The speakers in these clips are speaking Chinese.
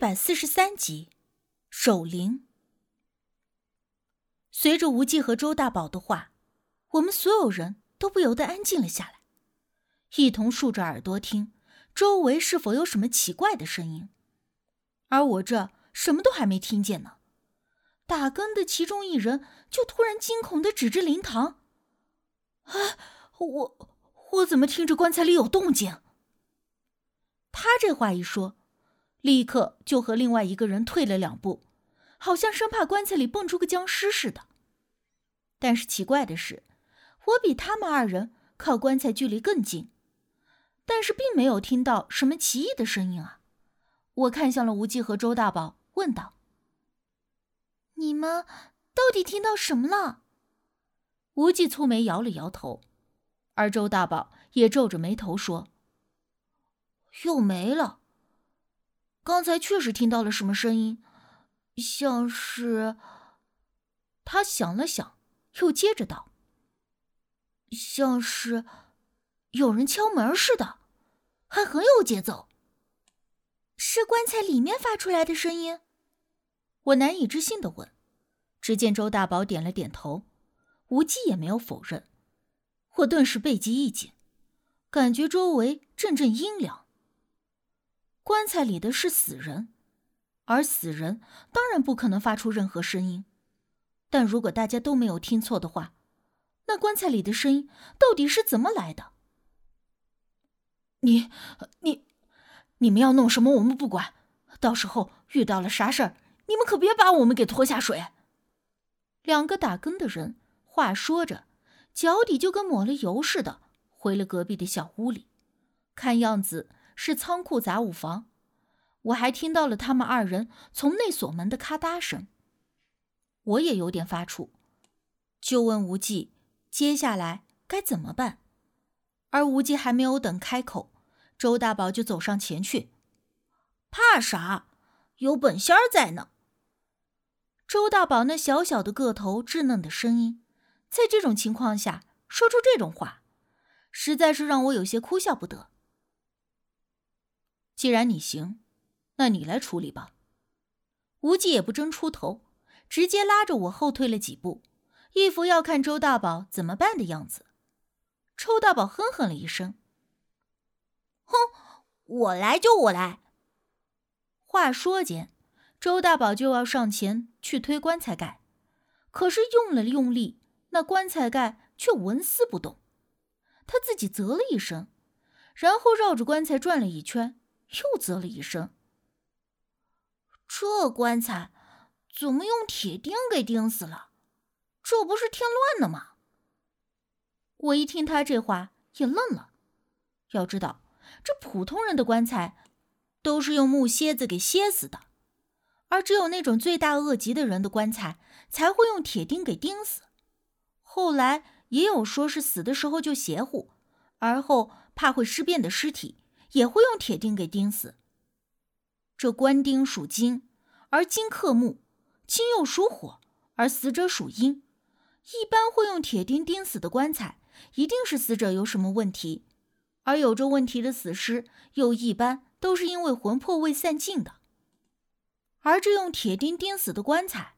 百四十三集，守灵。随着无忌和周大宝的话，我们所有人都不由得安静了下来，一同竖着耳朵听周围是否有什么奇怪的声音。而我这什么都还没听见呢，打更的其中一人就突然惊恐的指着灵堂：“啊，我我怎么听着棺材里有动静？”他这话一说。立刻就和另外一个人退了两步，好像生怕棺材里蹦出个僵尸似的。但是奇怪的是，我比他们二人靠棺材距离更近，但是并没有听到什么奇异的声音啊！我看向了无忌和周大宝，问道：“你们到底听到什么了？”无忌蹙眉摇了摇头，而周大宝也皱着眉头说：“又没了。”刚才确实听到了什么声音，像是……他想了想，又接着道：“像是有人敲门似的，还很有节奏。”是棺材里面发出来的声音？我难以置信的问。只见周大宝点了点头，无忌也没有否认。我顿时背脊一紧，感觉周围阵阵阴凉。棺材里的是死人，而死人当然不可能发出任何声音。但如果大家都没有听错的话，那棺材里的声音到底是怎么来的？你、你、你们要弄什么，我们不管。到时候遇到了啥事儿，你们可别把我们给拖下水。两个打更的人话说着，脚底就跟抹了油似的，回了隔壁的小屋里。看样子。是仓库杂物房，我还听到了他们二人从内锁门的咔嗒声。我也有点发怵，就问无忌：“接下来该怎么办？”而无忌还没有等开口，周大宝就走上前去：“怕啥？有本仙儿在呢。”周大宝那小小的个头、稚嫩的声音，在这种情况下说出这种话，实在是让我有些哭笑不得。既然你行，那你来处理吧。无忌也不争出头，直接拉着我后退了几步，一副要看周大宝怎么办的样子。周大宝哼哼了一声：“哼，我来就我来。”话说间，周大宝就要上前去推棺材盖，可是用了用力，那棺材盖却纹丝不动。他自己啧了一声，然后绕着棺材转了一圈。又啧了一声。这棺材怎么用铁钉给钉死了？这不是添乱了吗？我一听他这话也愣了。要知道，这普通人的棺材都是用木楔子给楔死的，而只有那种罪大恶极的人的棺材才会用铁钉给钉死。后来也有说是死的时候就邪乎，而后怕会尸变的尸体。也会用铁钉给钉死。这棺钉属金，而金克木，金又属火，而死者属阴。一般会用铁钉钉死的棺材，一定是死者有什么问题，而有着问题的死尸，又一般都是因为魂魄未散尽的。而这用铁钉钉死的棺材，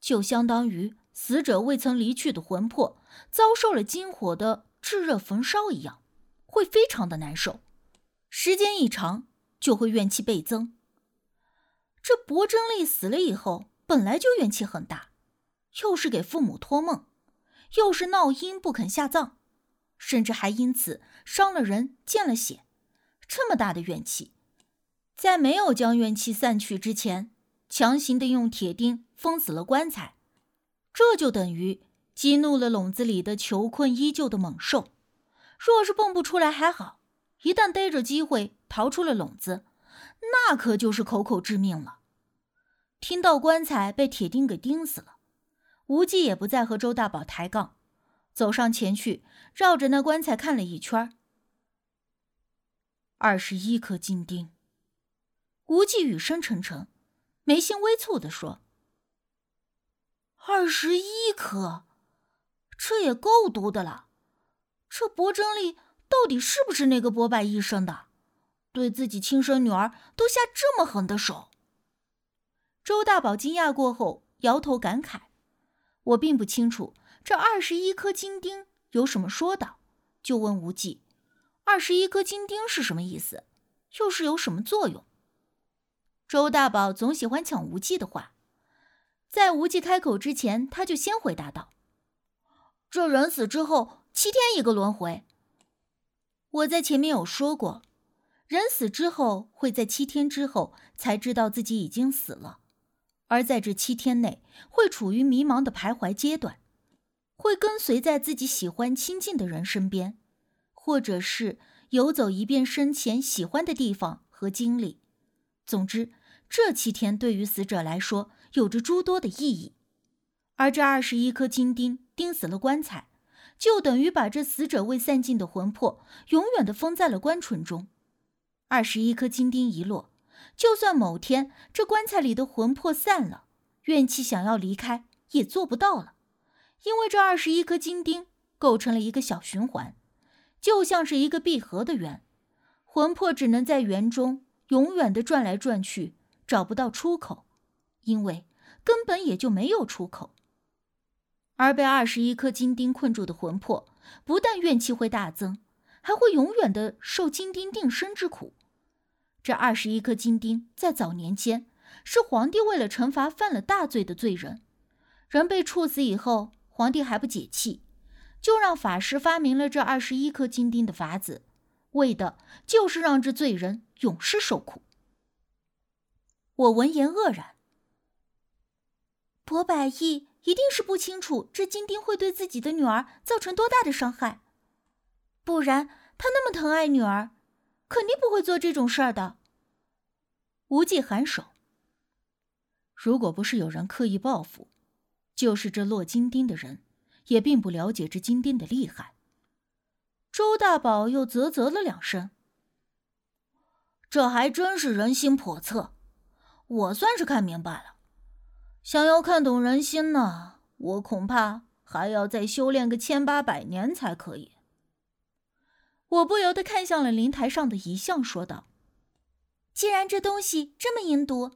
就相当于死者未曾离去的魂魄遭受了金火的炙热焚烧一样，会非常的难受。时间一长，就会怨气倍增。这薄真丽死了以后，本来就怨气很大，又是给父母托梦，又是闹阴不肯下葬，甚至还因此伤了人、见了血，这么大的怨气，在没有将怨气散去之前，强行的用铁钉封死了棺材，这就等于激怒了笼子里的囚困依旧的猛兽。若是蹦不出来还好。一旦逮着机会逃出了笼子，那可就是口口致命了。听到棺材被铁钉给钉死了，无忌也不再和周大宝抬杠，走上前去，绕着那棺材看了一圈。二十一颗金钉。无忌语声沉沉，眉心微蹙的说：“二十一颗，这也够毒的了。这薄真力。”到底是不是那个波拜医生的？对自己亲生女儿都下这么狠的手？周大宝惊讶过后，摇头感慨：“我并不清楚这二十一颗金钉有什么说道，就问无忌：‘二十一颗金钉是什么意思？又是有什么作用？’”周大宝总喜欢抢无忌的话，在无忌开口之前，他就先回答道：“这人死之后七天一个轮回。我在前面有说过，人死之后会在七天之后才知道自己已经死了。”而在这七天内，会处于迷茫的徘徊阶段，会跟随在自己喜欢亲近的人身边，或者是游走一遍生前喜欢的地方和经历。总之，这七天对于死者来说有着诸多的意义。而这二十一颗金钉钉死了棺材，就等于把这死者未散尽的魂魄永远的封在了棺椁中。二十一颗金钉一落。就算某天这棺材里的魂魄散了，怨气想要离开也做不到了，因为这二十一颗金钉构成了一个小循环，就像是一个闭合的圆，魂魄只能在圆中永远的转来转去，找不到出口，因为根本也就没有出口。而被二十一颗金钉困住的魂魄，不但怨气会大增，还会永远的受金钉定身之苦。这二十一颗金钉在早年间是皇帝为了惩罚犯了大罪的罪人，人被处死以后，皇帝还不解气，就让法师发明了这二十一颗金钉的法子，为的就是让这罪人永世受苦。我闻言愕然，博百义一定是不清楚这金钉会对自己的女儿造成多大的伤害，不然他那么疼爱女儿。肯定不会做这种事儿的。无忌颔首。如果不是有人刻意报复，就是这落金钉的人，也并不了解这金钉的厉害。周大宝又啧啧了两声。这还真是人心叵测，我算是看明白了。想要看懂人心呢，我恐怕还要再修炼个千八百年才可以。我不由得看向了灵台上的遗像，说道：“既然这东西这么阴毒，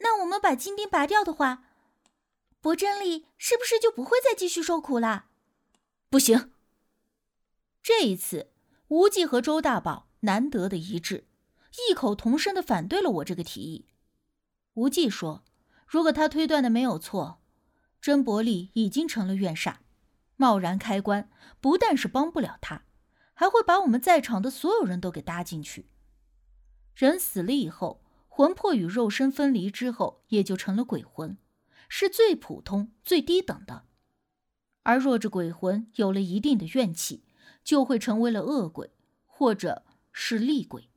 那我们把金钉拔掉的话，博真丽是不是就不会再继续受苦了？”不行。这一次，无忌和周大宝难得的一致，异口同声的反对了我这个提议。无忌说：“如果他推断的没有错，甄伯利已经成了怨煞，贸然开棺，不但是帮不了他。”还会把我们在场的所有人都给搭进去。人死了以后，魂魄与肉身分离之后，也就成了鬼魂，是最普通、最低等的。而若这鬼魂有了一定的怨气，就会成为了恶鬼，或者是厉鬼。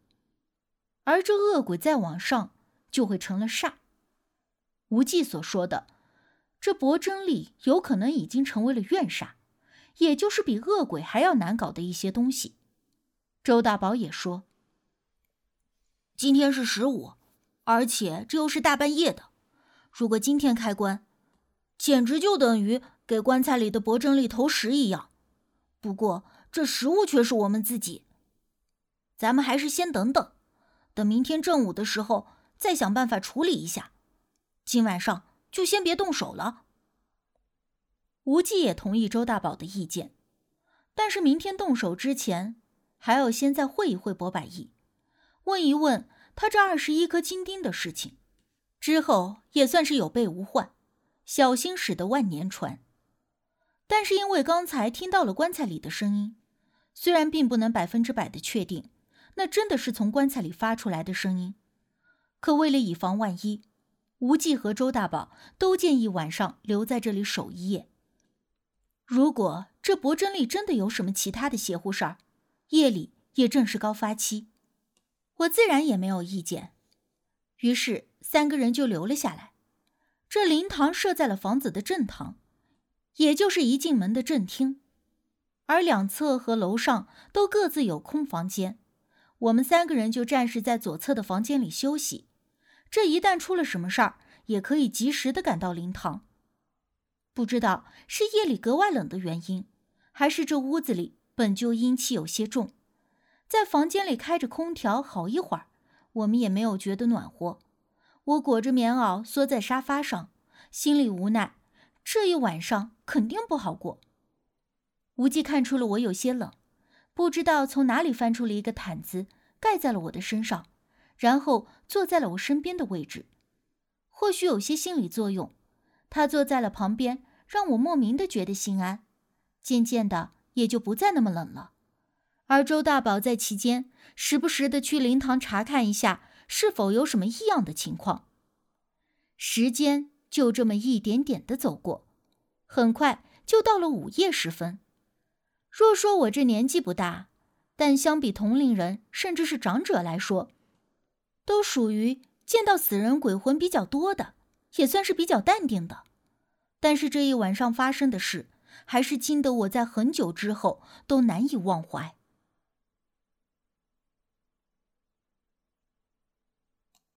而这恶鬼再往上，就会成了煞。无忌所说的，这薄真力有可能已经成为了怨煞。也就是比恶鬼还要难搞的一些东西。周大宝也说：“今天是十五，而且这又是大半夜的。如果今天开棺，简直就等于给棺材里的薄真力投食一样。不过这食物却是我们自己。咱们还是先等等，等明天正午的时候再想办法处理一下。今晚上就先别动手了。”无忌也同意周大宝的意见，但是明天动手之前，还要先再会一会博百亿，问一问他这二十一颗金钉的事情，之后也算是有备无患，小心驶得万年船。但是因为刚才听到了棺材里的声音，虽然并不能百分之百的确定那真的是从棺材里发出来的声音，可为了以防万一，无忌和周大宝都建议晚上留在这里守一夜。如果这博真力真的有什么其他的邪乎事儿，夜里也正是高发期，我自然也没有意见。于是三个人就留了下来。这灵堂设在了房子的正堂，也就是一进门的正厅，而两侧和楼上都各自有空房间。我们三个人就暂时在左侧的房间里休息，这一旦出了什么事儿，也可以及时的赶到灵堂。不知道是夜里格外冷的原因，还是这屋子里本就阴气有些重，在房间里开着空调好一会儿，我们也没有觉得暖和。我裹着棉袄缩在沙发上，心里无奈，这一晚上肯定不好过。无忌看出了我有些冷，不知道从哪里翻出了一个毯子，盖在了我的身上，然后坐在了我身边的位置。或许有些心理作用，他坐在了旁边，让我莫名的觉得心安。渐渐的，也就不再那么冷了。而周大宝在其间时不时的去灵堂查看一下。是否有什么异样的情况？时间就这么一点点的走过，很快就到了午夜时分。若说我这年纪不大，但相比同龄人甚至是长者来说，都属于见到死人鬼魂比较多的，也算是比较淡定的。但是这一晚上发生的事，还是惊得我在很久之后都难以忘怀。